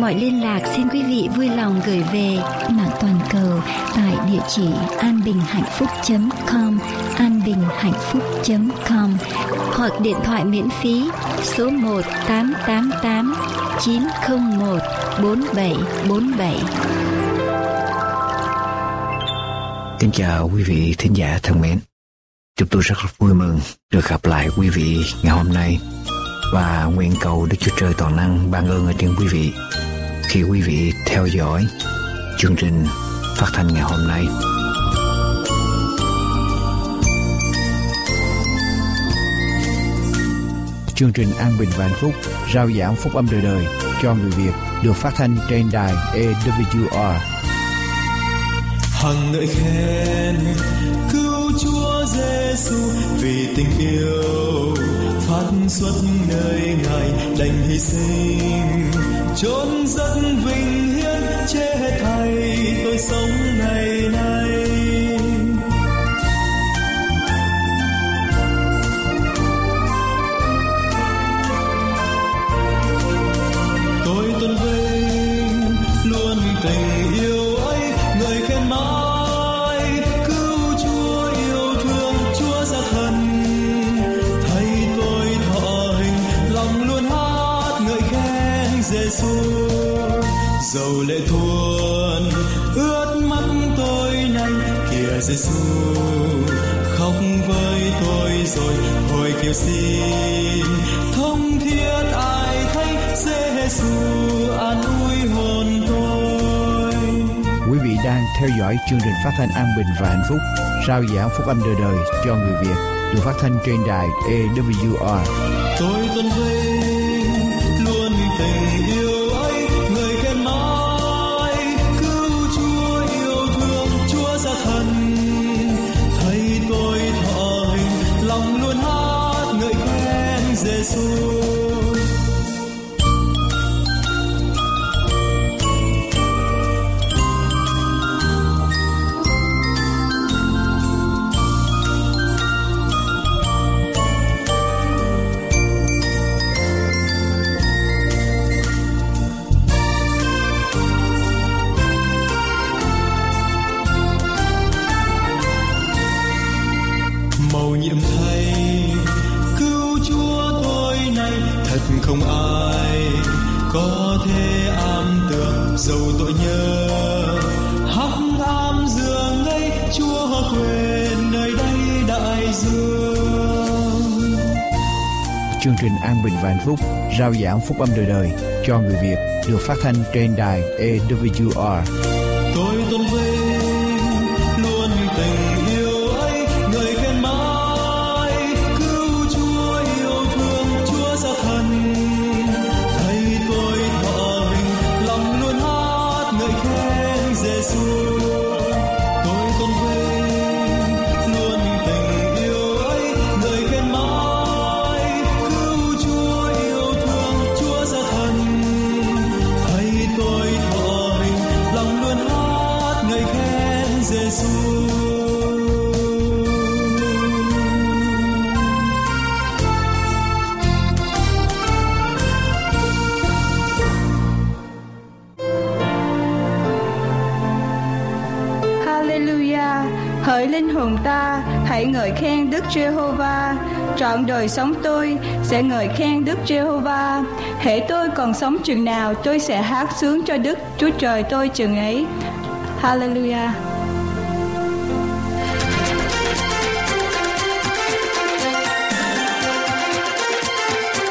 mọi liên lạc, xin quý vị vui lòng gửi về mạng toàn cầu tại địa chỉ anbinhhạnhphúc.com anbinhhạnhphúc.com hoặc điện thoại miễn phí số 1 888 901 4747 Kính chào quý vị thính giả thân mến. Chúng tôi rất vui mừng được gặp lại quý vị ngày hôm nay. Và nguyện cầu Đức Chúa Trời toàn năng ban ơn ở trên quý vị khi quý vị theo dõi chương trình phát thanh ngày hôm nay. Chương trình An Bình và Hạnh Phúc, rao giảng phúc âm đời đời cho người Việt được phát thanh trên đài EWR hằng ngợi khen cứu chúa giêsu vì tình yêu phát xuất nơi ngài đành hy sinh chốn rất vinh hiển che thay tôi sống ngày nay. Dõi chương trình phát thanh an bình và hạnh phúc sao giảng phúc âm đời đời cho người Việt, được phát thanh trên đài AWR. tôi tuân vinh phúc rao giảng phúc âm đời đời, cho người Việt được phát thanh trên đài AWR. tôi tôn vinh luôn tình hãy ngợi khen Đức Giê-hô-va. Trọn đời sống tôi sẽ ngợi khen Đức Giê-hô-va. Hễ tôi còn sống chừng nào, tôi sẽ hát sướng cho Đức Chúa Trời tôi chừng ấy. Hallelujah!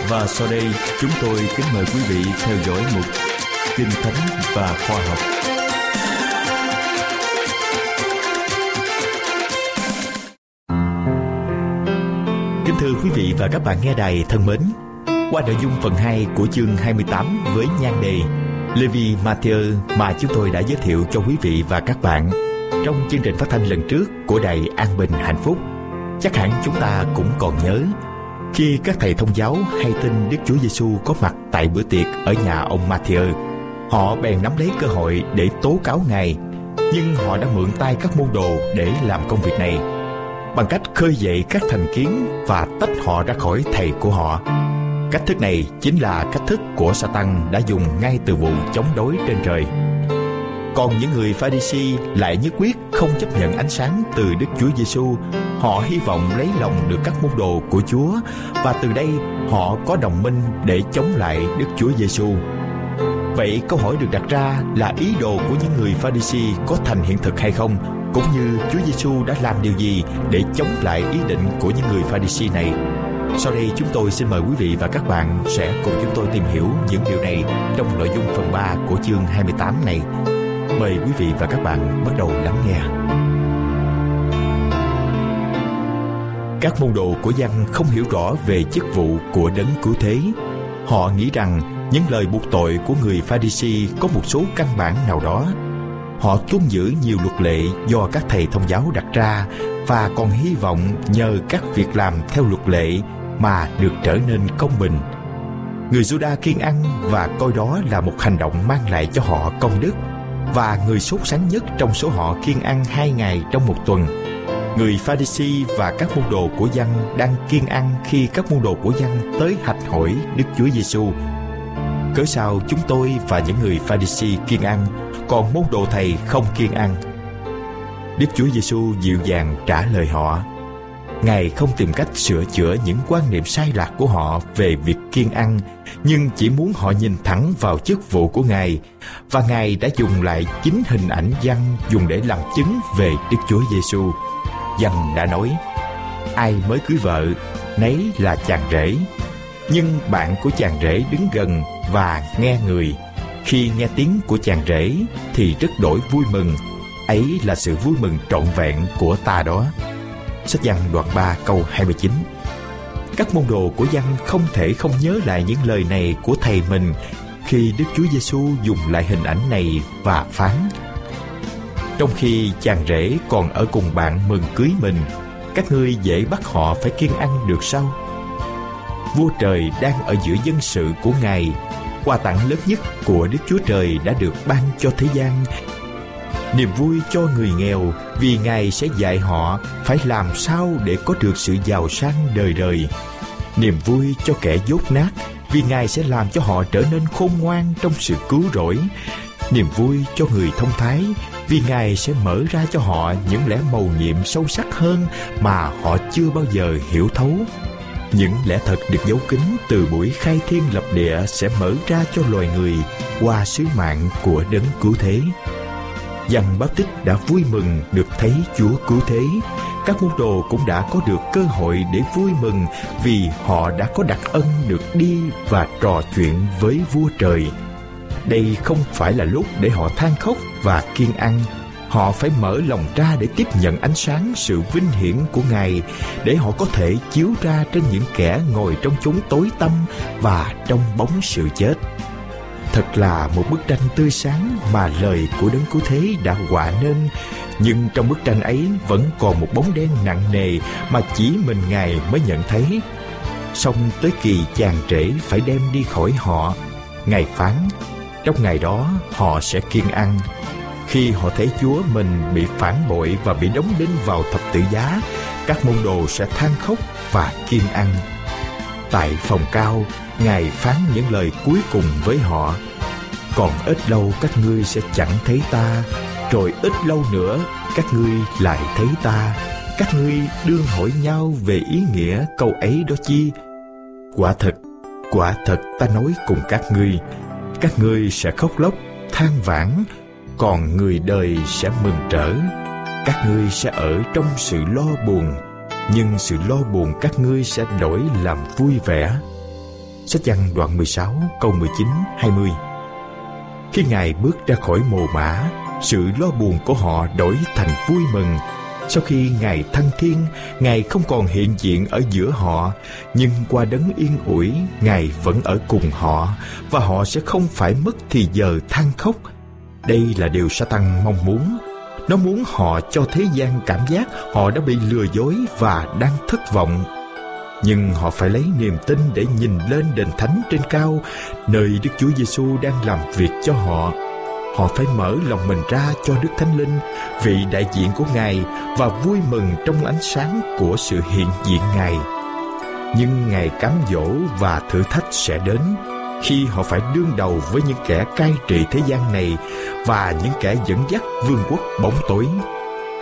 Và sau đây chúng tôi kính mời quý vị theo dõi mục Kinh Thánh và Khoa học. Thưa quý vị và các bạn nghe đài thân mến, Qua nội dung phần 2 của chương 28 với nhan đề Levi Matthew mà chúng tôi đã giới thiệu cho quý vị và các bạn trong chương trình phát thanh lần trước của Đài An Bình Hạnh Phúc. Chắc hẳn chúng ta cũng còn nhớ khi các thầy thông giáo hay tin Đức Chúa Giêsu có mặt tại bữa tiệc ở nhà ông Matthew, họ bèn nắm lấy cơ hội để tố cáo Ngài, nhưng họ đã mượn tay các môn đồ để làm công việc này bằng cách khơi dậy các thành kiến và tách họ ra khỏi thầy của họ. Cách thức này chính là cách thức của Satan đã dùng ngay từ vụ chống đối trên trời. Còn những người Pharisee lại nhất quyết không chấp nhận ánh sáng từ Đức Chúa Giêsu. Họ hy vọng lấy lòng được các môn đồ của Chúa và từ đây họ có đồng minh để chống lại Đức Chúa Giêsu. Vậy câu hỏi được đặt ra là ý đồ của những người Pharisee có thành hiện thực hay không? Cũng như Chúa Giêsu đã làm điều gì để chống lại ý định của những người Pharisee này? Sau đây chúng tôi xin mời quý vị và các bạn sẽ cùng chúng tôi tìm hiểu những điều này trong nội dung phần 3 của chương 28 này. Mời quý vị và các bạn bắt đầu lắng nghe. Các môn đồ của Giăng không hiểu rõ về chức vụ của đấng cứu thế. Họ nghĩ rằng những lời buộc tội của người Pharisee có một số căn bản nào đó. Họ tuân giữ nhiều luật lệ do các thầy thông giáo đặt ra và còn hy vọng nhờ các việc làm theo luật lệ mà được trở nên công bình. Người Juda kiên ăn và coi đó là một hành động mang lại cho họ công đức và người sốt sắng nhất trong số họ kiên ăn hai ngày trong một tuần. Người Pharisee và các môn đồ của dân đang kiên ăn khi các môn đồ của dân tới hạch hỏi Đức Chúa Giêsu. Cớ sao chúng tôi và những người Pharisee kiên ăn, còn môn đồ thầy không kiên ăn? Đức Chúa Giêsu dịu dàng trả lời họ: Ngài không tìm cách sửa chữa những quan niệm sai lạc của họ về việc kiên ăn, nhưng chỉ muốn họ nhìn thẳng vào chức vụ của Ngài, và Ngài đã dùng lại chính hình ảnh văn dùng để làm chứng về Đức Chúa Giêsu. Văn đã nói: Ai mới cưới vợ, nấy là chàng rể. Nhưng bạn của chàng rể đứng gần và nghe người. Khi nghe tiếng của chàng rể thì rất đổi vui mừng. Ấy là sự vui mừng trọn vẹn của ta đó. Sách văn đoạn 3 câu 29 Các môn đồ của văn không thể không nhớ lại những lời này của thầy mình khi Đức Chúa Giêsu dùng lại hình ảnh này và phán Trong khi chàng rể còn ở cùng bạn mừng cưới mình, Các ngươi dễ bắt họ phải kiêng ăn được sao? Vua trời đang ở giữa dân sự của Ngài Quà tặng lớn nhất của Đức Chúa Trời đã được ban cho thế gian. Niềm vui cho người nghèo, vì ngài sẽ dạy họ phải làm sao để có được sự giàu sang đời đời. Niềm vui cho kẻ dốt nát, vì ngài sẽ làm cho họ trở nên khôn ngoan trong sự cứu rỗi. Niềm vui cho người thông thái, vì ngài sẽ mở ra cho họ những lẽ mầu nhiệm sâu sắc hơn mà họ chưa bao giờ hiểu thấu những lẽ thật được giấu kín từ buổi khai thiên lập địa sẽ mở ra cho loài người qua sứ mạng của đấng cứu thế Giăng Báp Tích đã vui mừng được thấy Chúa cứu thế. Các môn đồ cũng đã có được cơ hội để vui mừng vì họ đã có đặc ân được đi và trò chuyện với vua trời. Đây không phải là lúc để họ than khóc và kiên ăn. Họ phải mở lòng ra để tiếp nhận ánh sáng sự vinh hiển của Ngài, để họ có thể chiếu ra trên những kẻ ngồi trong chốn tối tăm và trong bóng sự chết. Thật là một bức tranh tươi sáng mà lời của Đấng Cứu Thế đã họa nên, Nhưng trong bức tranh ấy vẫn còn một bóng đen nặng nề mà chỉ mình Ngài mới nhận thấy Xong tới kỳ chàng trễ phải đem đi khỏi họ, Ngài phán, Trong ngày đó họ sẽ kiên ăn khi họ thấy Chúa mình bị phản bội và bị đóng đinh vào thập tự giá Các môn đồ sẽ than khóc và kiên ăn. Tại phòng cao Ngài phán những lời cuối cùng với họ Còn ít lâu các ngươi sẽ chẳng thấy ta Rồi ít lâu nữa các ngươi lại thấy ta. Các ngươi đương hỏi nhau về ý nghĩa câu ấy đó chi? Quả thật, quả thật ta nói cùng các ngươi Các ngươi sẽ khóc lóc, than vãn còn người đời sẽ mừng trở. Các ngươi sẽ ở trong sự lo buồn, Nhưng sự lo buồn các ngươi sẽ đổi làm vui vẻ. Sách văn đoạn 16 câu 19 20 Khi Ngài bước ra khỏi mồ mã Sự lo buồn của họ đổi thành vui mừng. Sau khi ngài thăng thiên, ngài không còn hiện diện ở giữa họ, nhưng qua đấng yên ủi, ngài vẫn ở cùng họ, và họ sẽ không phải mất thì giờ than khóc đây là điều Satan mong muốn nó muốn họ cho thế gian cảm giác họ đã bị lừa dối và đang thất vọng nhưng họ phải lấy niềm tin để nhìn lên đền thánh trên cao nơi Đức Chúa Giêsu đang làm việc cho họ. Họ phải mở lòng mình ra cho Đức Thánh Linh, vị đại diện của Ngài và vui mừng trong ánh sáng của sự hiện diện Ngài. Nhưng ngày cám dỗ và thử thách sẽ đến khi họ phải đương đầu với những kẻ cai trị thế gian này và những kẻ dẫn dắt vương quốc bóng tối.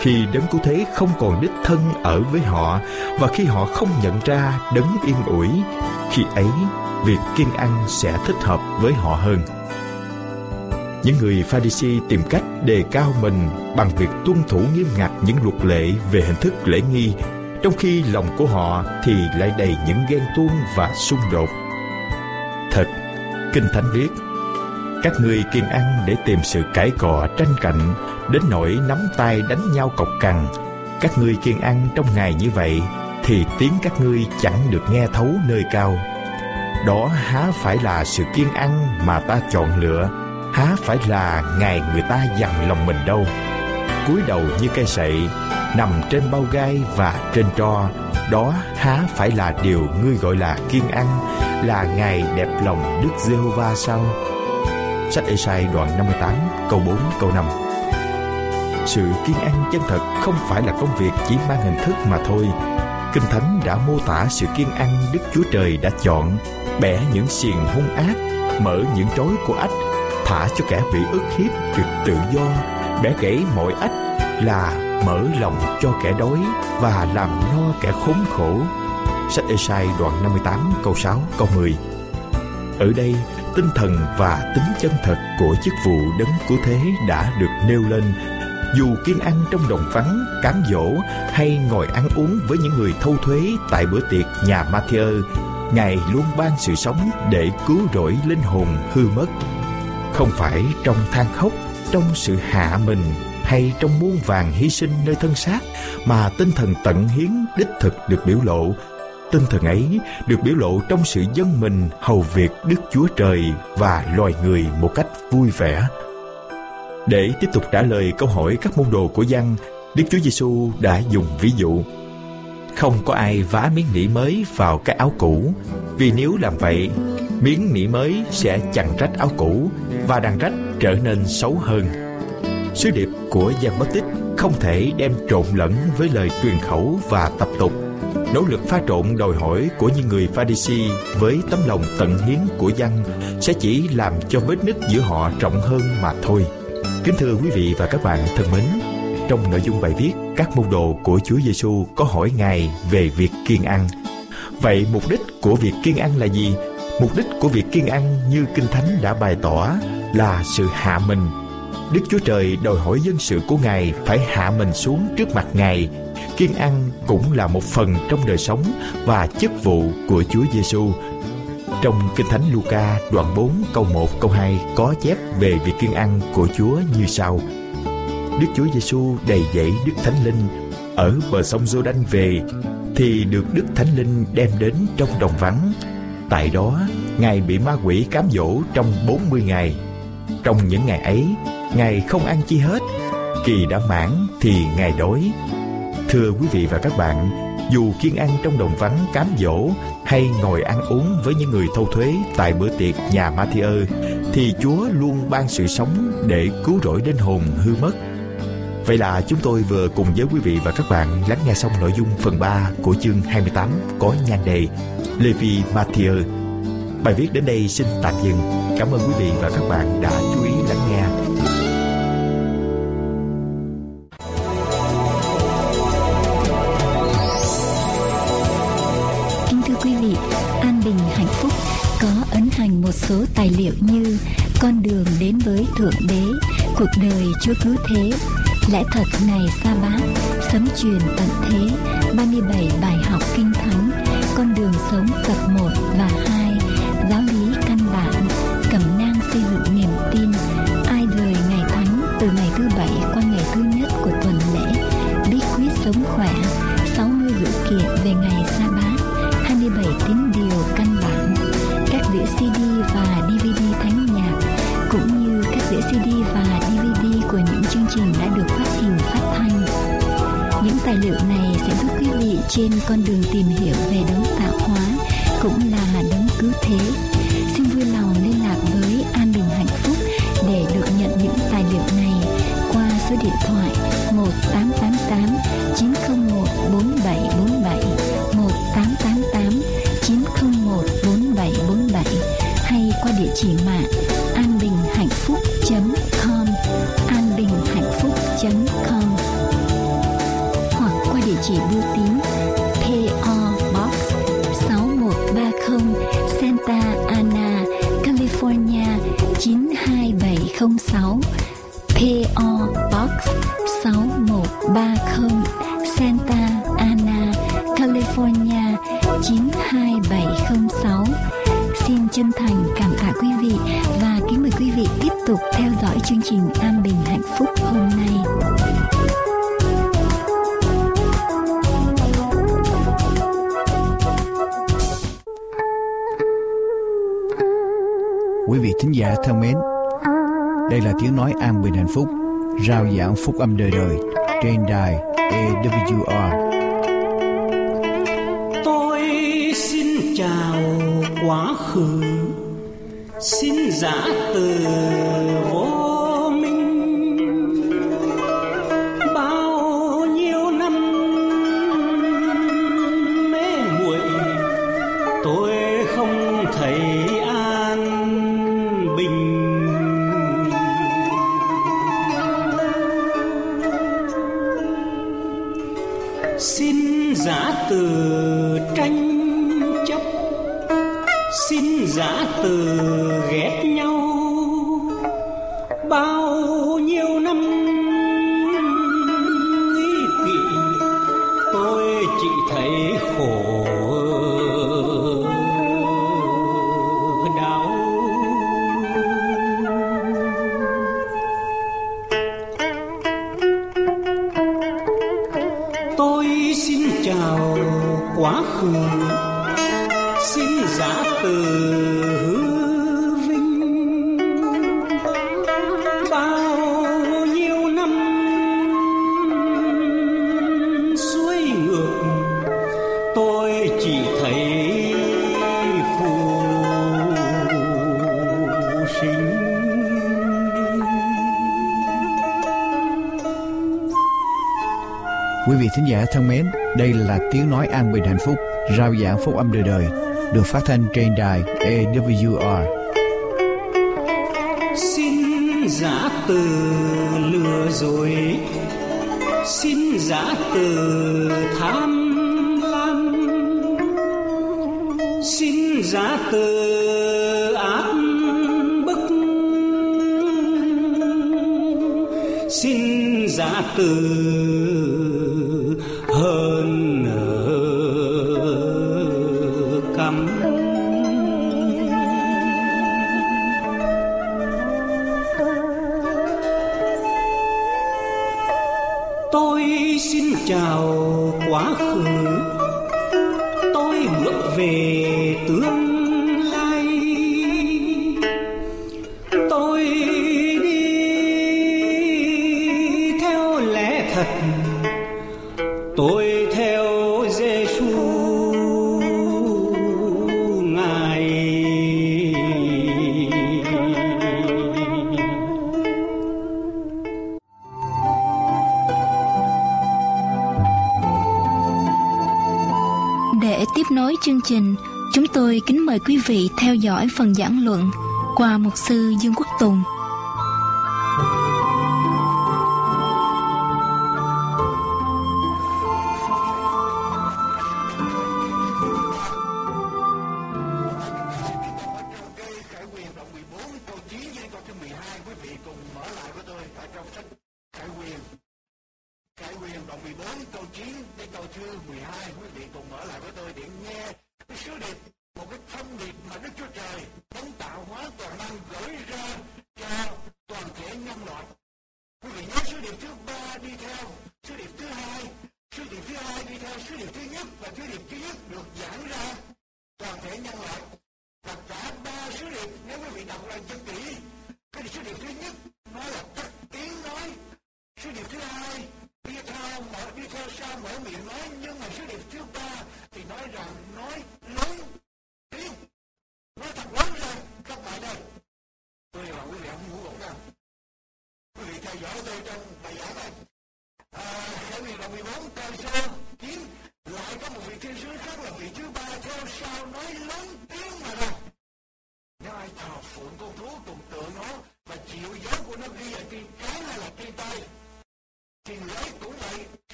Khi đấng cứu thế không còn đích thân ở với họ và khi họ không nhận ra đấng yên ủi, khi ấy việc kiên ăn sẽ thích hợp với họ hơn. Những người Pharisee tìm cách đề cao mình bằng việc tuân thủ nghiêm ngặt những luật lệ về hình thức lễ nghi, trong khi lòng của họ thì lại đầy những ghen tuông và xung đột kinh thánh viết, các ngươi kiên ăn để tìm sự cãi cọ tranh cạnh, đến nỗi nắm tay đánh nhau cọc cằn. Các ngươi kiên ăn trong ngày như vậy, thì tiếng các ngươi chẳng được nghe thấu nơi cao. Đó há phải là sự kiên ăn mà ta chọn lựa, há phải là ngày người ta dằn lòng mình đâu. Cúi đầu như cây sậy, nằm trên bao gai và trên tro, đó há phải là điều ngươi gọi là kiên ăn là ngày đẹp lòng Đức Giê-hô-va sao? Sách Ê-sai đoạn 58 câu 4 câu 5 Sự kiên ăn chân thật không phải là công việc chỉ mang hình thức mà thôi. Kinh Thánh đã mô tả sự kiên ăn Đức Chúa Trời đã chọn, bẻ những xiềng hung ác, mở những trối của ách, thả cho kẻ bị ức hiếp được tự do, bẻ gãy mọi ách là mở lòng cho kẻ đói và làm no kẻ khốn khổ. Sách Ê-sai đoạn 58 câu 6 câu 10 Ở đây tinh thần và tính chân thật của chức vụ đấng cứu thế đã được nêu lên. Dù kiên ăn trong đồng vắng, cám dỗ hay ngồi ăn uống với những người thâu thuế tại bữa tiệc nhà Matthew, Ngài luôn ban sự sống để cứu rỗi linh hồn hư mất. Không phải trong than khóc, trong sự hạ mình hay trong muôn vàng hy sinh nơi thân xác mà tinh thần tận hiến đích thực được biểu lộ tinh thần ấy được biểu lộ trong sự dân mình hầu việc Đức Chúa Trời và loài người một cách vui vẻ. Để tiếp tục trả lời câu hỏi các môn đồ của dân, Đức Chúa Giêsu đã dùng ví dụ. Không có ai vá miếng nỉ mới vào cái áo cũ vì nếu làm vậy miếng nỉ mới sẽ chặn rách áo cũ và đằng rách trở nên xấu hơn. Sứ điệp của Giăng Bất Tích không thể đem trộn lẫn với lời truyền khẩu và tập tục nỗ lực pha trộn đòi hỏi của những người Pharisee với tấm lòng tận hiến của dân sẽ chỉ làm cho vết nứt giữa họ rộng hơn mà thôi. Kính thưa quý vị và các bạn thân mến, trong nội dung bài viết, các môn đồ của Chúa Giêsu có hỏi Ngài về việc kiên ăn. Vậy mục đích của việc kiên ăn là gì? Mục đích của việc kiên ăn như Kinh Thánh đã bày tỏ là sự hạ mình. Đức Chúa Trời đòi hỏi dân sự của Ngài phải hạ mình xuống trước mặt Ngài kiêng ăn cũng là một phần trong đời sống và chức vụ của Chúa Giêsu. Trong Kinh Thánh Luca đoạn 4 câu 1 câu 2 có chép về việc kiêng ăn của Chúa như sau. Đức Chúa Giêsu đầy dẫy Đức Thánh Linh ở bờ sông Giô-đanh về thì được Đức Thánh Linh đem đến trong đồng vắng. Tại đó, Ngài bị ma quỷ cám dỗ trong 40 ngày. Trong những ngày ấy, Ngài không ăn chi hết. Kỳ đã mãn thì Ngài đói Thưa quý vị và các bạn, dù kiên ăn trong đồng vắng cám dỗ hay ngồi ăn uống với những người thâu thuế tại bữa tiệc nhà Matthew, thì Chúa luôn ban sự sống để cứu rỗi đến hồn hư mất. Vậy là chúng tôi vừa cùng với quý vị và các bạn lắng nghe xong nội dung phần 3 của chương 28 có nhan đề Levi Matthew. Bài viết đến đây xin tạm dừng. Cảm ơn quý vị và các bạn đã chú ý lắng nghe. Số tài liệu như Con đường đến với Thượng Đế, Cuộc đời Chúa Cứu Thế, Lẽ thật ngày sa bát, Sấm truyền tận thế, 37 bài học kinh thánh, Con đường sống tập 1 và 2, Giáo lý tài liệu này sẽ giúp quý vị trên con đường tìm hiểu về đấng tạo hóa cũng là đấng cứu thế. Xin vui lòng liên lạc với An Bình Hạnh Phúc để được nhận những tài liệu này qua số điện thoại 1888 901 4747 1888 901 4747 hay qua địa chỉ mạng là tiếng nói an bình hạnh phúc, rao giảng phúc âm đời đời trên đài AWR. Tôi xin chào quá khứ, xin giả từ thân mến, đây là tiếng nói an bình hạnh phúc, rao giảng phúc âm đời đời, được phát thanh trên đài AWR. xin giả từ lừa dối xin giả từ tham lam xin giả từ áp bức xin giả từ vị theo dõi phần giảng luận qua mục sư Dương Quốc Tùng. Mở miệng nói nhưng mà sứ điệp thứ ba thì nói rằng, nói lớn tiếng. Nói thật lớn ra các bạn đây tôi là quý vị không ngủ gục đâu quý vị theo dõi tôi trong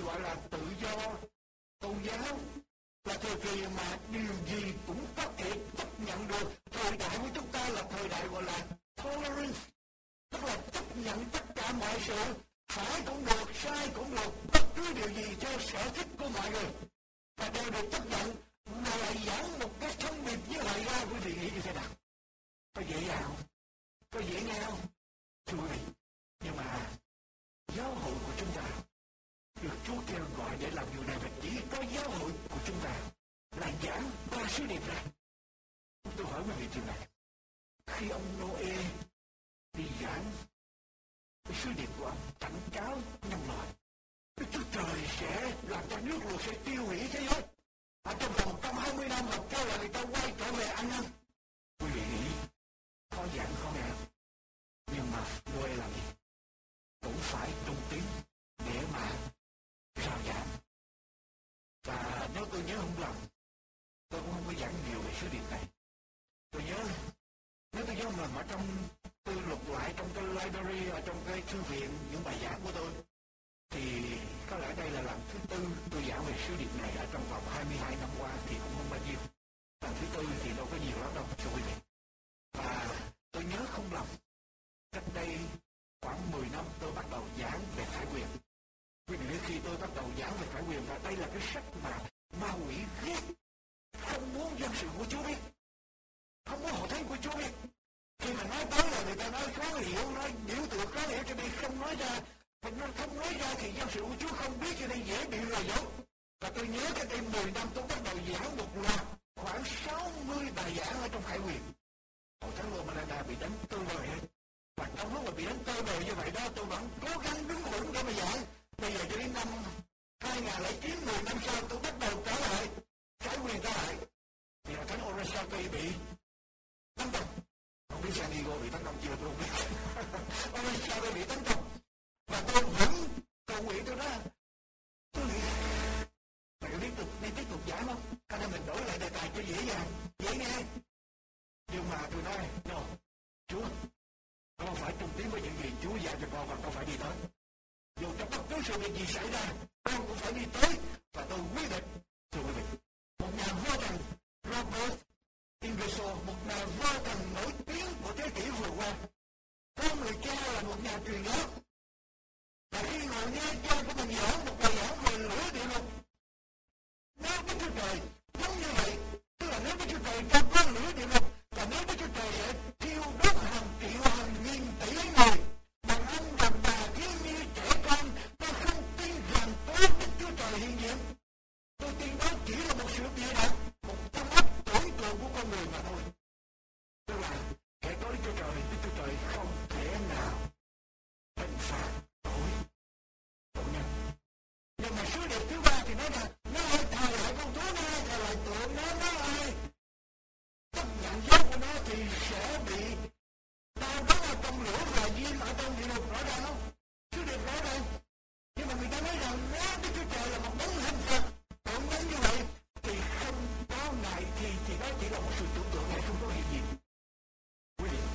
kỳ gọi là tự do tôn giáo là thời kỳ mà điều gì cũng có thể chấp nhận được thời đại của chúng ta là thời đại gọi là tolerance tức là chấp nhận tất cả mọi sự phải cũng được sai cũng được bất cứ điều gì theo sở thích của mọi người và đều được chấp nhận mà lại giảng một cái thông điệp như vậy ra quý vị nghĩ như thế nào? Có dễ dàng không có dễ nghe không thưa quý vị, nhưng mà, giáo hội của chúng ta được Chúa kêu gọi để làm điều này và chỉ có giáo hội của chúng ta là giảng, ba sứ điệp này. Tôi hỏi quý vị chuyện này. Khi ông Noe đi giảng, cái sứ điệp của ông cảnh cáo nhân loại Đức Chúa Trời sẽ làm cho nước lụt sẽ tiêu hủy thế giới. Ở trong vòng 120 năm mà kêu là người ta quay trở về ăn năn. Quý vị nghĩ, có giảng không nghe. Nhưng mà Noe làm gì? Cũng phải trung tín để mà rao giảng và nếu tôi nhớ không lầm tôi cũng không có giảng nhiều về sứ điệp này tôi nhớ nếu tôi nhớ không lầm ở trong tôi lục lại trong cái library ở trong cái thư viện những bài giảng của tôi thì có lẽ đây là lần thứ tư tôi giảng về sứ điệp này ở trong vòng 22 năm qua thì cũng không bao nhiêu lần thứ tư thì đâu có nhiều lắm đâu thưa quý vị và tôi nhớ không lầm cách đây khoảng 10 năm tôi bắt đầu giảng về khải quyền. Quý vị khi tôi bắt đầu giảng về khải quyền và đây là cái sách mà ma quỷ ghét. Không muốn dân sự của Chúa biết. Không muốn hội thánh của Chúa biết. Khi mà nói tới là người ta nói khó hiểu, nói biểu tượng khó hiểu, cho nên không nói ra. Mình nó không nói ra thì dân sự của Chúa không biết, cho nên dễ bị lừa dối. Và tôi nhớ cái đây 10 năm tôi bắt đầu giảng một loạt khoảng 60 bài giảng ở trong khải quyền. Hội thánh Romanada bị đánh tơi bời hết. Và trong lúc mà bị đánh tơi bời như vậy đó, tôi vẫn cố gắng đứng vững để mà giảng bây giờ cho đến năm 2009 10 năm sau tôi bắt đầu trở lại. Trái quyền trở lại. Thì là thánh Orasaki bị tấn công. Không biết San Diego bị tấn công chưa, tôi không biết. Orasaki bị tấn công. Và tôi vẫn cầu nguyện tôi đó tôi nghĩ, mày có tiếp tục đi tiếp tục giải không? Cho nên mình đổi lại đề tài cho dễ dàng, dễ nghe. Nhưng mà tôi nói, no, Chúa, con phải trung tín với những gì Chúa dạy cho con và con phải đi tới dù trong bất cứ sự việc gì xảy ra con cũng phải đi tới và tôi quyết định thưa quý vị một nhà vô thần Robert Ingersoll một nhà vô thần nổi tiếng của thế kỷ vừa qua có người cha là một nhà truyền giáo và khi ngồi nghe cha của mình giảng một bài giảng về lửa địa ngục nếu với Chúa Trời giống như vậy tức là nếu với Chúa Trời trong có lửa địa ngục và nếu với Chúa Trời sẽ thiêu đốt hàng triệu hàng nghìn tỷ người thời hiện diện tôi tin đó chỉ là một sự bịa đặt một trong mắt tối tượng của con người mà thôi tức là kẻ nói cho trời đức chúa trời không thể nào hình phạt tội tội nhân nhưng mà sứ điệp thứ ba thì nói là nó hãy thờ lại con thú nó hãy thờ lại tượng nó nó ai chấp nhận giáo của nó thì sẽ bị đau đó là trong lửa và diêm ở trong địa ngục rõ ràng không sứ điệp rõ ràng nhưng mà người ta nói rằng đó chúa trời là một đấng hình phạt tội nhân như vậy thì không có ngại thì thì đó chỉ là một sự tưởng tượng này không có hiện diện quý vị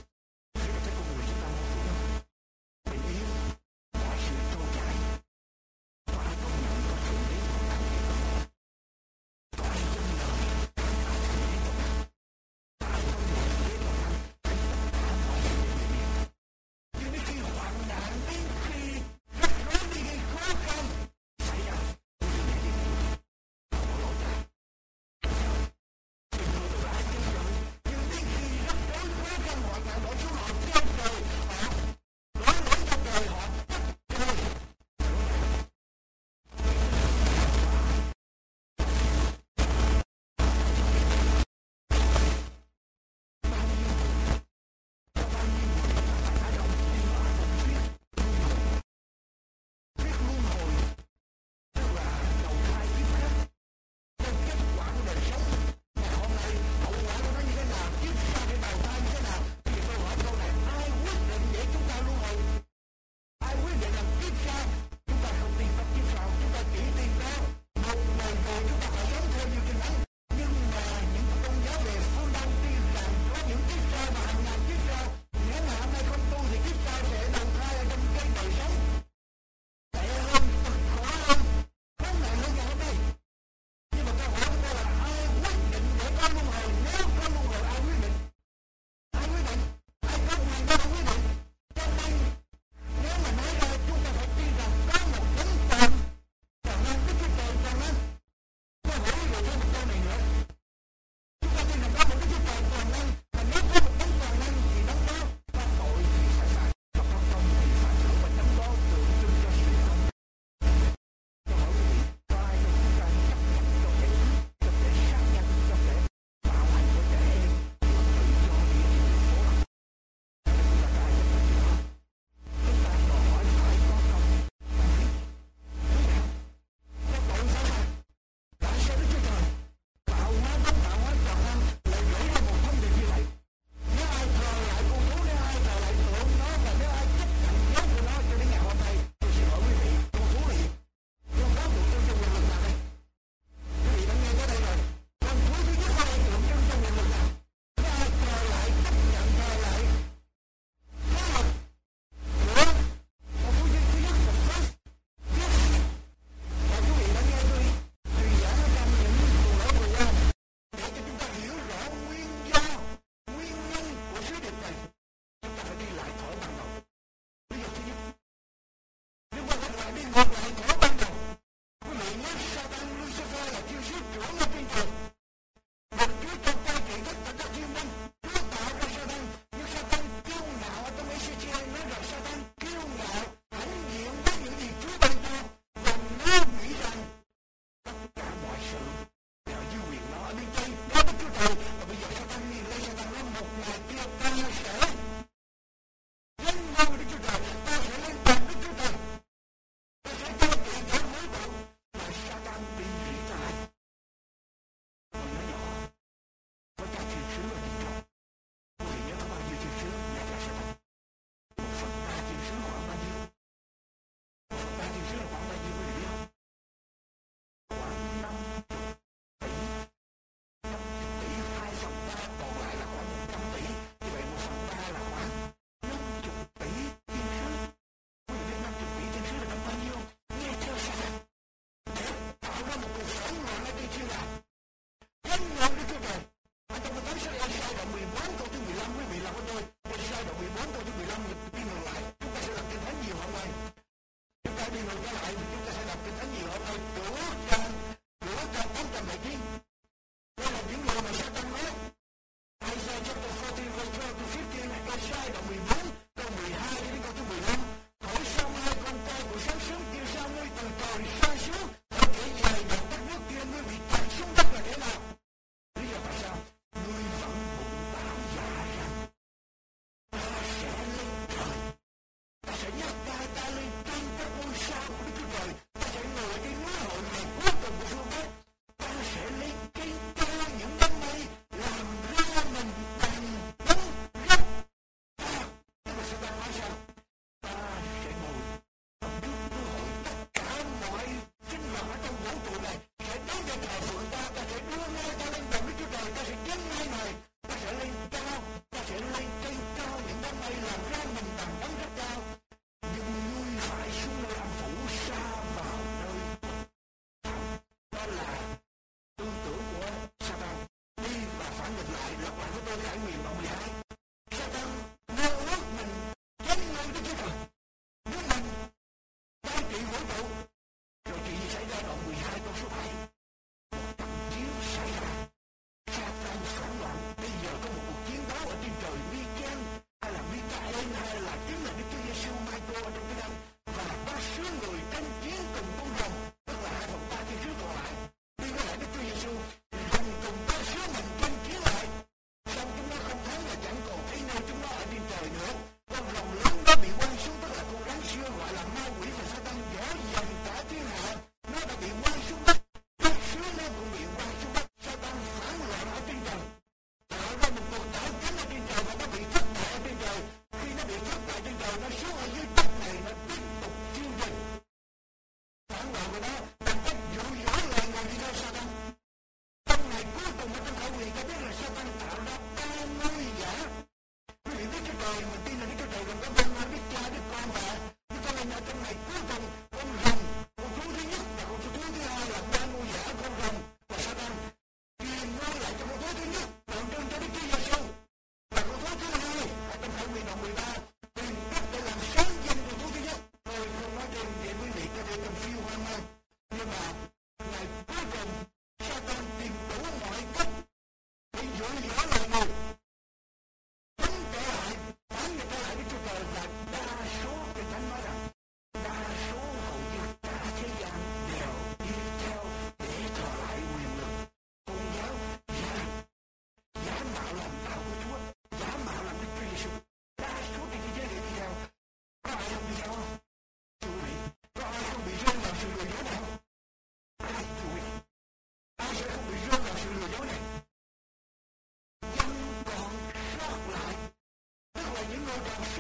I'm looking for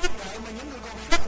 tức là những người còn sót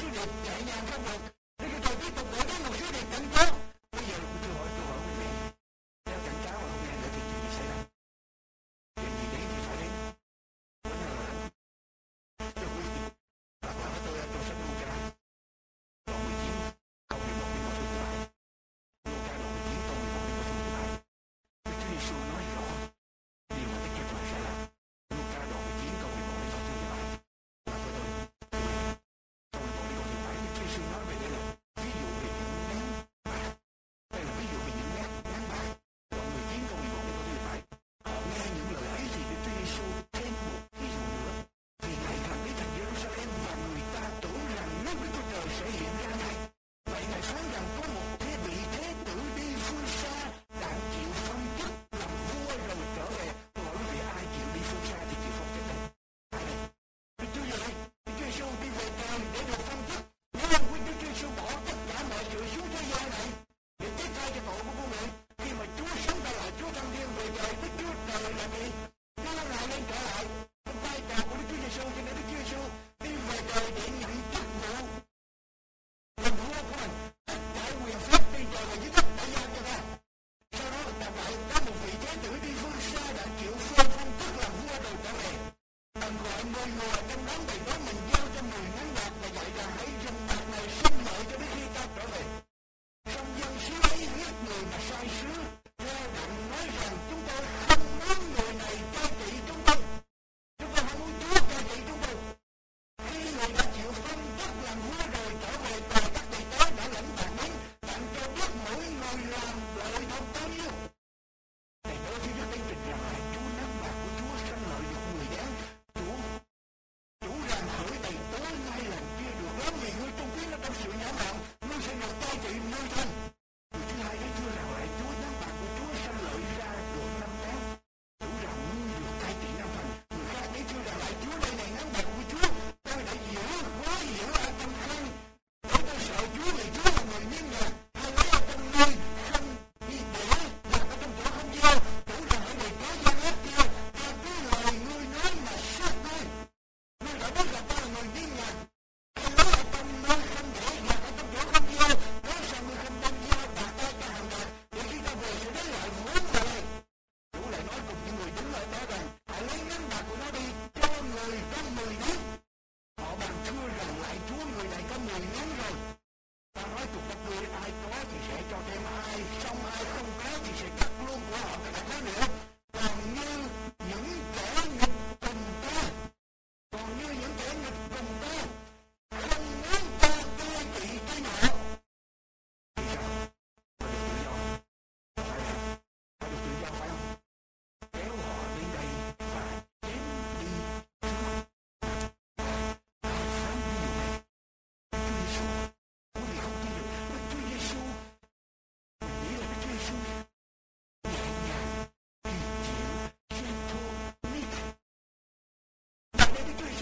sử dụng nhẹ nhàng không được để chúng tôi tiếp tục đổi đến một số điều cảnh tốt bây giờ cũng tôi hỏi tôi hỏi quý vị theo cảnh cáo mà quý vị thì chuyện gì xảy ra chuyện gì đến thì phải đến cho quý vị và quả với tôi tôi sẽ nuôi cái đoạn 19 câu 11 đến câu 22 nuôi cái đoạn 19 câu 11 đến câu 22 Đức Chúa Giêsu nói Tại đây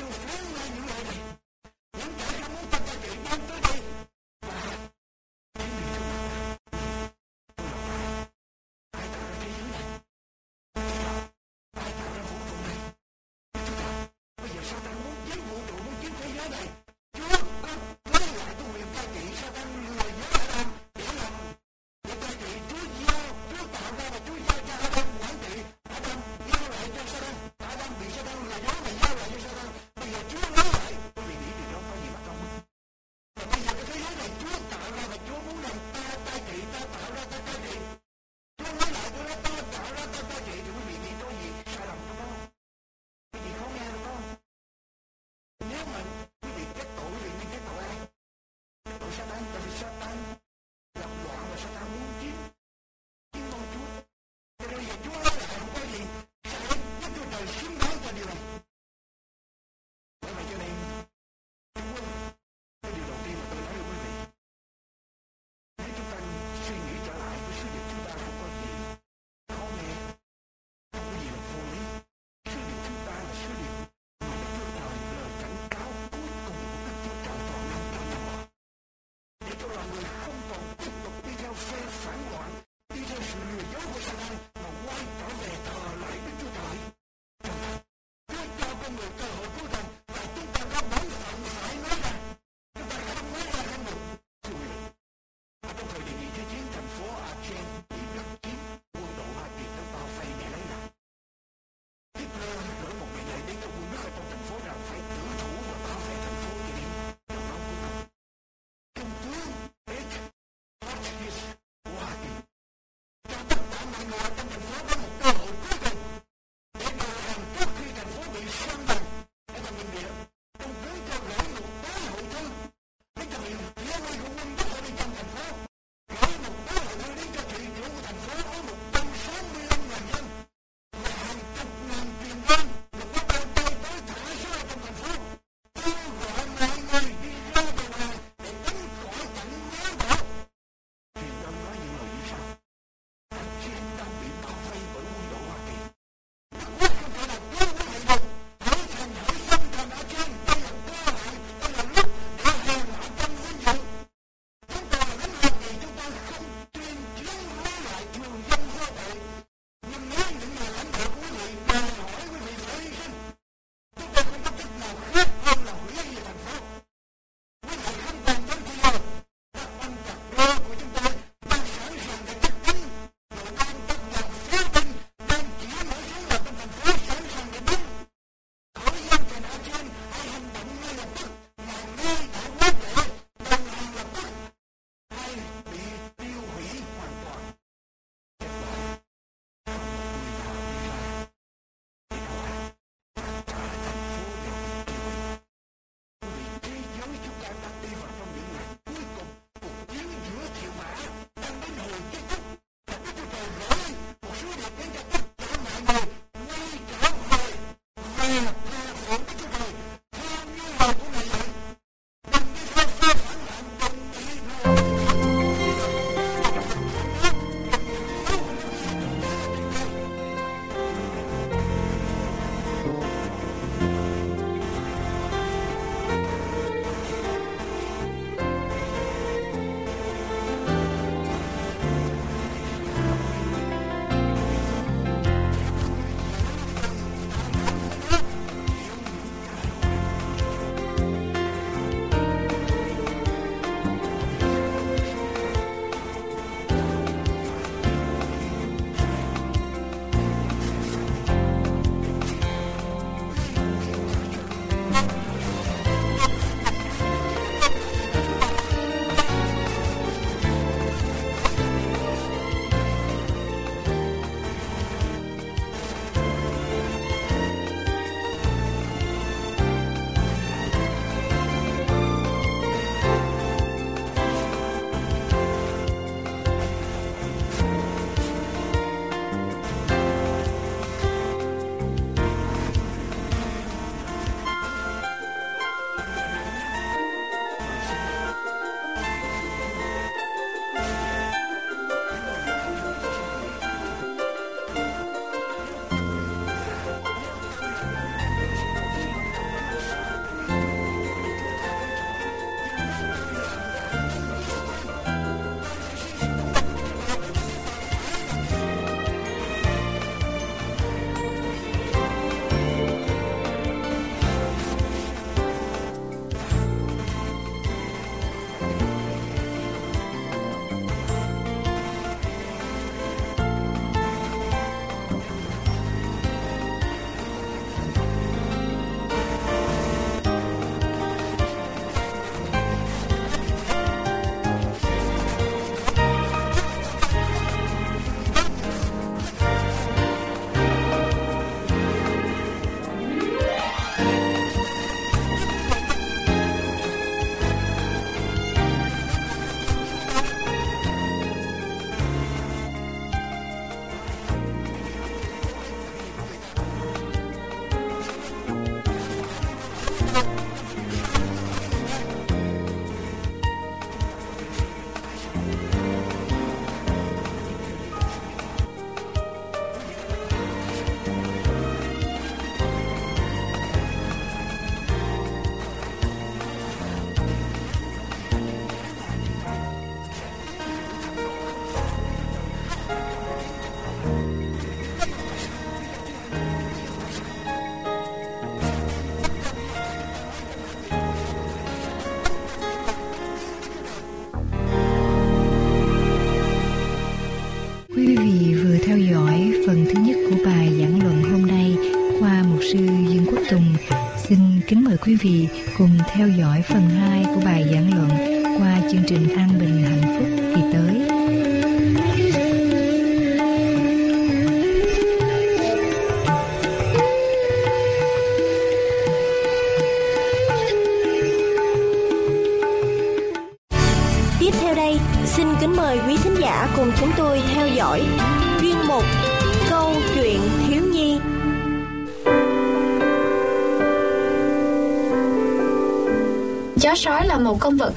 vị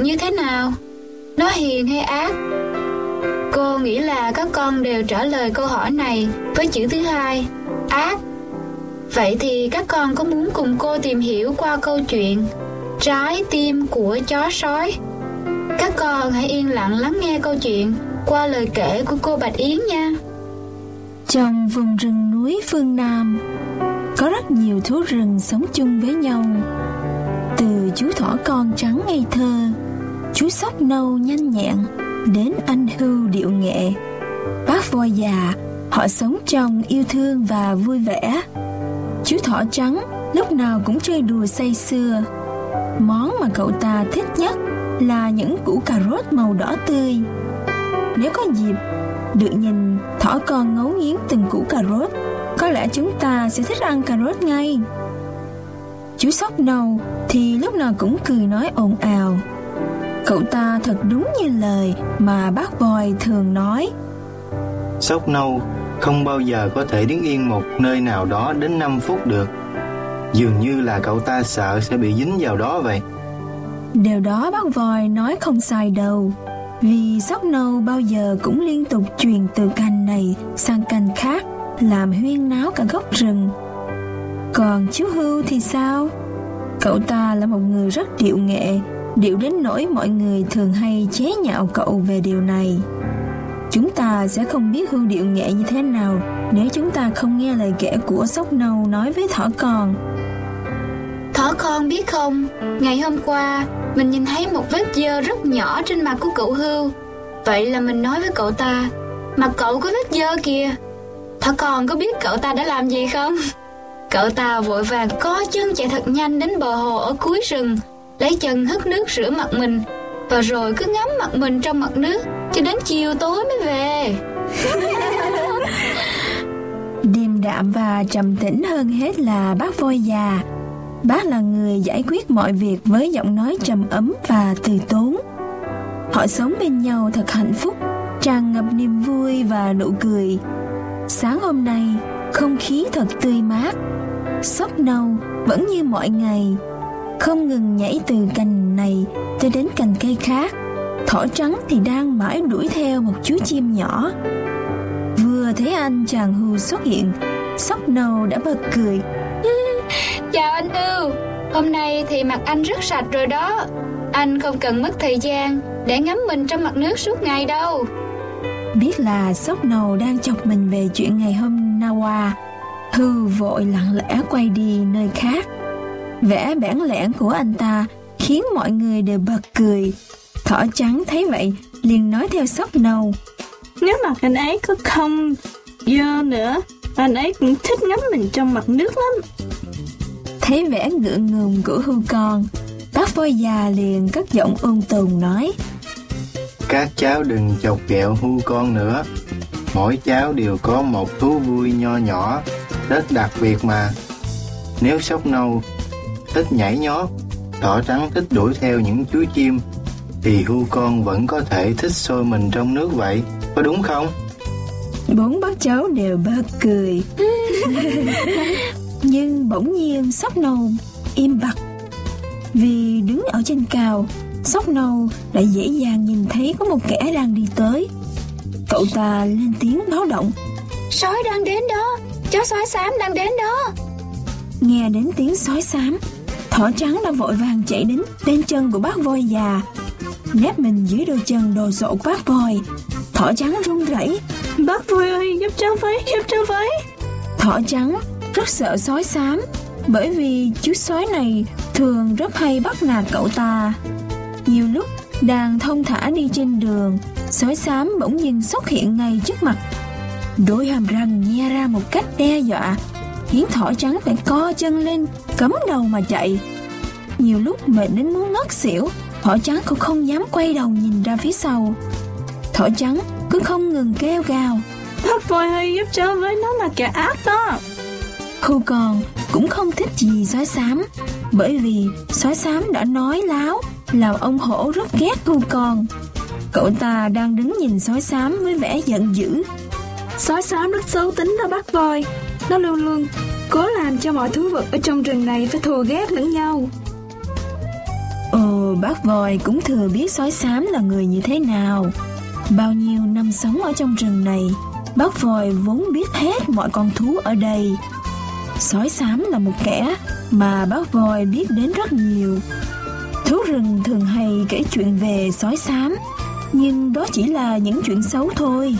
như thế nào? Nó hiền hay ác? Cô nghĩ là các con đều trả lời câu hỏi này với chữ thứ hai, ác. Vậy thì các con có muốn cùng cô tìm hiểu qua câu chuyện Trái tim của chó sói? Các con hãy yên lặng lắng nghe câu chuyện qua lời kể của cô Bạch Yến nha. Trong vùng rừng núi phương Nam, có rất nhiều thú rừng sống chung với nhau. Từ chú thỏ con trắng ngây thơ, chú sóc nâu nhanh nhẹn, đến anh hưu điệu nghệ. Bác voi già, họ sống trong yêu thương và vui vẻ. Chú thỏ trắng lúc nào cũng chơi đùa say sưa. Món mà cậu ta thích nhất là những củ cà rốt màu đỏ tươi. Nếu có dịp được nhìn thỏ con ngấu nghiến từng củ cà rốt, có lẽ chúng ta sẽ thích ăn cà rốt ngay. Chú sóc nâu thì lúc nào cũng cười nói ồn ào. Cậu ta thật đúng như lời mà bác voi thường nói. Sóc nâu không bao giờ có thể đứng yên một nơi nào đó đến 5 phút được. Dường như là cậu ta sợ sẽ bị dính vào đó vậy. Điều đó bác voi nói không sai đâu Vì sóc nâu bao giờ cũng liên tục truyền từ cành này sang cành khác Làm huyên náo cả gốc rừng Còn chú Hưu thì sao? Cậu ta là một người rất điệu nghệ Điệu đến nỗi mọi người thường hay chế nhạo cậu về điều này Chúng ta sẽ không biết hương điệu nghệ như thế nào Nếu chúng ta không nghe lời kể của sóc nâu nói với thỏ con Thỏ con biết không, ngày hôm qua mình nhìn thấy một vết dơ rất nhỏ trên mặt của cậu Hưu. Vậy là mình nói với cậu ta, mặt cậu có vết dơ kìa. Thỏ con có biết cậu ta đã làm gì không? Cậu ta vội vàng có chân chạy thật nhanh đến bờ hồ ở cuối rừng, lấy chân hất nước rửa mặt mình, và rồi cứ ngắm mặt mình trong mặt nước cho đến chiều tối mới về. Điềm đạm và trầm tĩnh hơn hết là bác voi già Bác là người giải quyết mọi việc với giọng nói trầm ấm và từ tốn. Họ sống bên nhau thật hạnh phúc, tràn ngập niềm vui và nụ cười. Sáng hôm nay, không khí thật tươi mát. Sóc nâu vẫn như mọi ngày, không ngừng nhảy từ cành này cho đến cành cây khác. Thỏ trắng thì đang mãi đuổi theo một chú chim nhỏ. Vừa thấy anh chàng hù xuất hiện, sóc nâu đã bật cười Chào anh Ưu Hôm nay thì mặt anh rất sạch rồi đó Anh không cần mất thời gian Để ngắm mình trong mặt nước suốt ngày đâu Biết là sóc nầu đang chọc mình về chuyện ngày hôm nay qua Hư vội lặng lẽ quay đi nơi khác Vẻ bản lẽn của anh ta Khiến mọi người đều bật cười. Thỏ trắng thấy vậy liền nói theo sóc nầu Nếu mặt anh ấy có không dơ nữa Anh ấy cũng thích ngắm mình trong mặt nước lắm. Thấy vẻ ngượng ngùng của hưu con Bác voi già liền cất giọng ôn tồn nói. Các cháu đừng chọc ghẹo hưu con nữa. Mỗi cháu đều có một thú vui nho nhỏ Rất đặc biệt mà. Nếu sóc nâu Thích nhảy nhót Thỏ trắng thích đuổi theo những chú chim. Thì hưu con vẫn có thể thích sôi mình trong nước vậy Có đúng không? Bốn bác cháu đều bật cười. Nhưng bỗng nhiên sóc nâu im bặt. Vì đứng ở trên cao Sóc nâu lại dễ dàng nhìn thấy có một kẻ đang đi tới. Cậu ta lên tiếng báo động. Sói đang đến đó Chó sói xám đang đến đó. Nghe đến tiếng sói xám Thỏ trắng đã vội vàng chạy đến Bên chân của bác voi già. Nép mình dưới đôi chân đồ sộ của bác voi. Thỏ trắng run rẩy. Bác voi ơi giúp cháu với giúp cháu với Thỏ trắng rất sợ sói xám bởi vì chú sói này thường rất hay bắt nạt cậu ta. Nhiều lúc đang thông thả đi trên đường, sói xám bỗng nhiên xuất hiện ngay trước mặt. Đôi hàm răng nhe ra một cách đe dọa, khiến thỏ trắng phải co chân lên, cấm đầu mà chạy. Nhiều lúc mệt đến muốn ngất xỉu Thỏ trắng cũng không dám quay đầu nhìn ra phía sau. Thỏ trắng cứ không ngừng kêu gào. Bác voi ơi giúp cháu với nó là kẻ ác đó. Khu còn cũng không thích gì sói xám Bởi vì sói xám đã nói láo Làm ông hổ rất ghét thu con Cậu ta đang đứng nhìn sói xám với vẻ giận dữ. Sói xám rất xấu tính đó bác voi nó luôn luôn cố làm cho mọi thú vật ở trong rừng này phải thù ghét lẫn nhau. Ồ, bác voi cũng thừa biết sói xám là người như thế nào. Bao nhiêu năm sống ở trong rừng này Bác voi vốn biết hết mọi con thú ở đây. Sói xám là một kẻ mà bác voi biết đến rất nhiều. Thú rừng thường hay kể chuyện về sói xám Nhưng đó chỉ là những chuyện xấu thôi.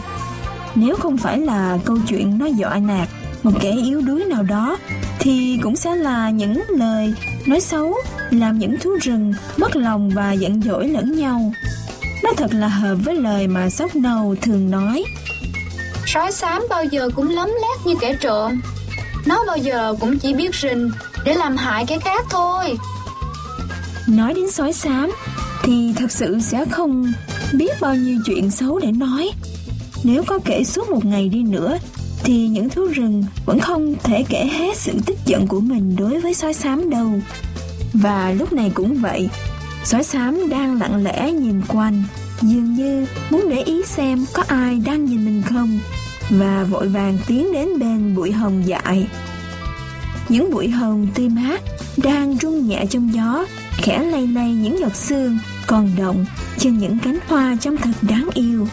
Nếu không phải là câu chuyện nói dọa nạt một kẻ yếu đuối nào đó Thì cũng sẽ là những lời nói xấu Làm những thú rừng mất lòng và giận dỗi lẫn nhau. Nó thật là hợp với lời mà sóc nâu thường nói. Sói xám bao giờ cũng lấm lét như kẻ trộm. Nó bao giờ cũng chỉ biết rình để làm hại cái khác thôi. Nói đến sói xám Thì thật sự sẽ không biết bao nhiêu chuyện xấu để nói. Nếu có kể suốt một ngày đi nữa thì những thú rừng vẫn không thể kể hết sự tức giận của mình đối với sói xám đâu. Và lúc này cũng vậy, Sói xám đang lặng lẽ nhìn quanh, Dường như muốn để ý xem có ai đang nhìn mình không, Và vội vàng tiến đến bên bụi hồng dại. Những bụi hồng tươi mát đang rung nhẹ trong gió, khẽ lay lay những giọt sương còn động trên những cánh hoa trông thật đáng yêu.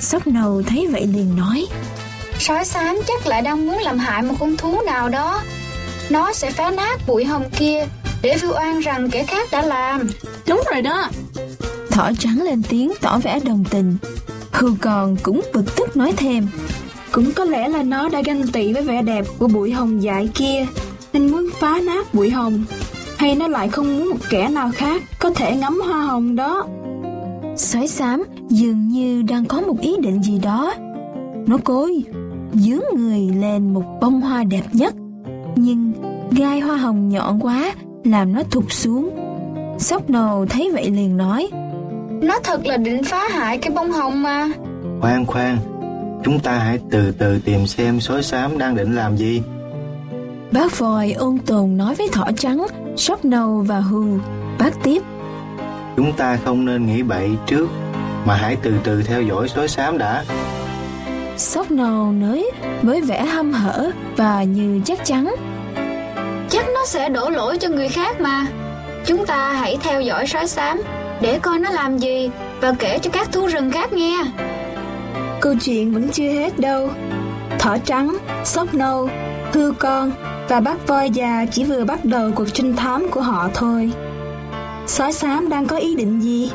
Sóc nầu thấy vậy liền nói sói xám chắc lại đang muốn làm hại một con thú nào đó. Nó sẽ phá nát bụi hồng kia để vu oan rằng kẻ khác đã làm. Đúng rồi đó. Thỏ trắng lên tiếng tỏ vẻ đồng tình. Hư còn cũng bực tức nói thêm. Cũng có lẽ là nó đã ganh tị với vẻ đẹp của bụi hồng dại kia Nên muốn phá nát bụi hồng. Hay nó lại không muốn một kẻ nào khác Có thể ngắm hoa hồng đó? Sói xám dường như đang có một ý định gì đó. Nó cố dướng người lên một bông hoa đẹp nhất Nhưng gai hoa hồng nhọn quá Làm nó thụt xuống Sóc nồ thấy vậy liền nói Nó thật là định phá hại cái bông hồng mà Khoan khoan Chúng ta hãy từ từ tìm xem sói xám đang định làm gì. Bác vòi ôn tồn nói với thỏ trắng, sóc nâu và hù. Bác tiếp. Chúng ta không nên nghĩ bậy trước, mà hãy từ từ theo dõi sói xám đã. Sóc nâu nới với vẻ hăm hở và như chắc chắn. Chắc nó sẽ đổ lỗi cho người khác mà. Chúng ta hãy theo dõi sói xám để coi nó làm gì và kể cho các thú rừng khác nghe. Câu chuyện vẫn chưa hết đâu. Thỏ trắng, sóc nâu, hư con và bác voi già chỉ vừa bắt đầu cuộc trinh thám của họ thôi. Sói xám đang có ý định gì?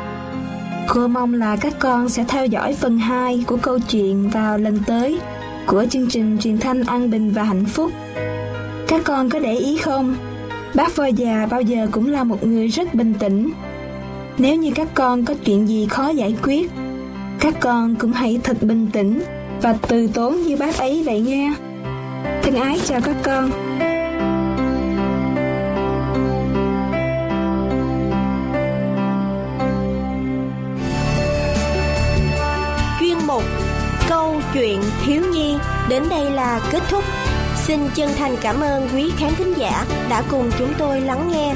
Cô mong là các con sẽ theo dõi phần 2 của câu chuyện vào lần tới của chương trình truyền thanh an bình và hạnh phúc. Các con có để ý không? Bác voi già bao giờ cũng là một người rất bình tĩnh. Nếu như các con có chuyện gì khó giải quyết, các con cũng hãy thật bình tĩnh và từ tốn như bác ấy vậy nha thân ái chào các con chuyện thiếu nhi đến đây là kết thúc. Xin chân thành cảm ơn quý khán thính giả đã cùng chúng tôi lắng nghe.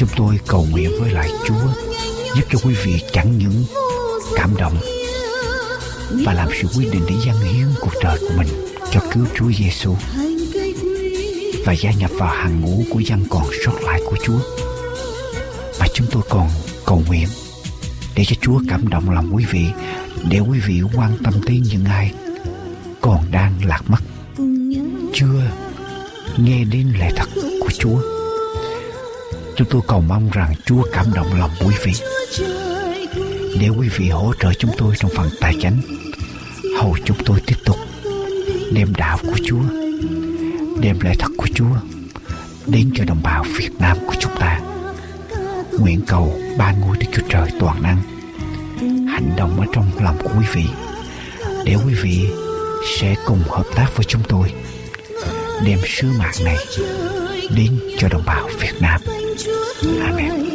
Chúng tôi cầu nguyện với lại Chúa, giúp cho quý vị chẳng những cảm động và làm sự quyết định để dâng hiến cuộc đời của mình cho cứu Chúa Giêsu và gia nhập vào hàng ngũ của dân còn sót lại của Chúa. Và chúng tôi còn cầu nguyện để cho Chúa cảm động lòng quý vị, để quý vị quan tâm tới những ai còn đang lạc mất, chưa nghe đến lẽ thật của Chúa. Chúng tôi cầu mong rằng Chúa cảm động lòng quý vị để quý vị hỗ trợ chúng tôi trong phần tài chính hầu chúng tôi tiếp tục đem đạo của Chúa, đem lẽ thật của Chúa đến cho đồng bào Việt Nam của chúng ta. Nguyện cầu ba ngôi Đức Chúa Trời toàn năng, hành động ở trong lòng của quý vị, để quý vị sẽ cùng hợp tác với chúng tôi, đem sứ mạng này đến cho đồng bào Việt Nam. Amen. chào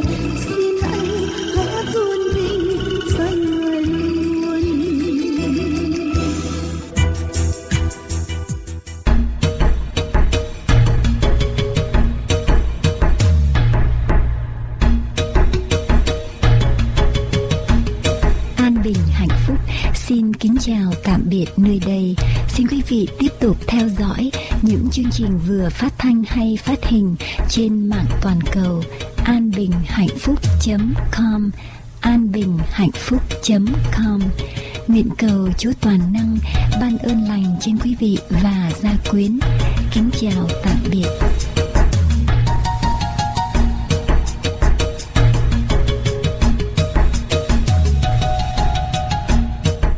Chúa Toàn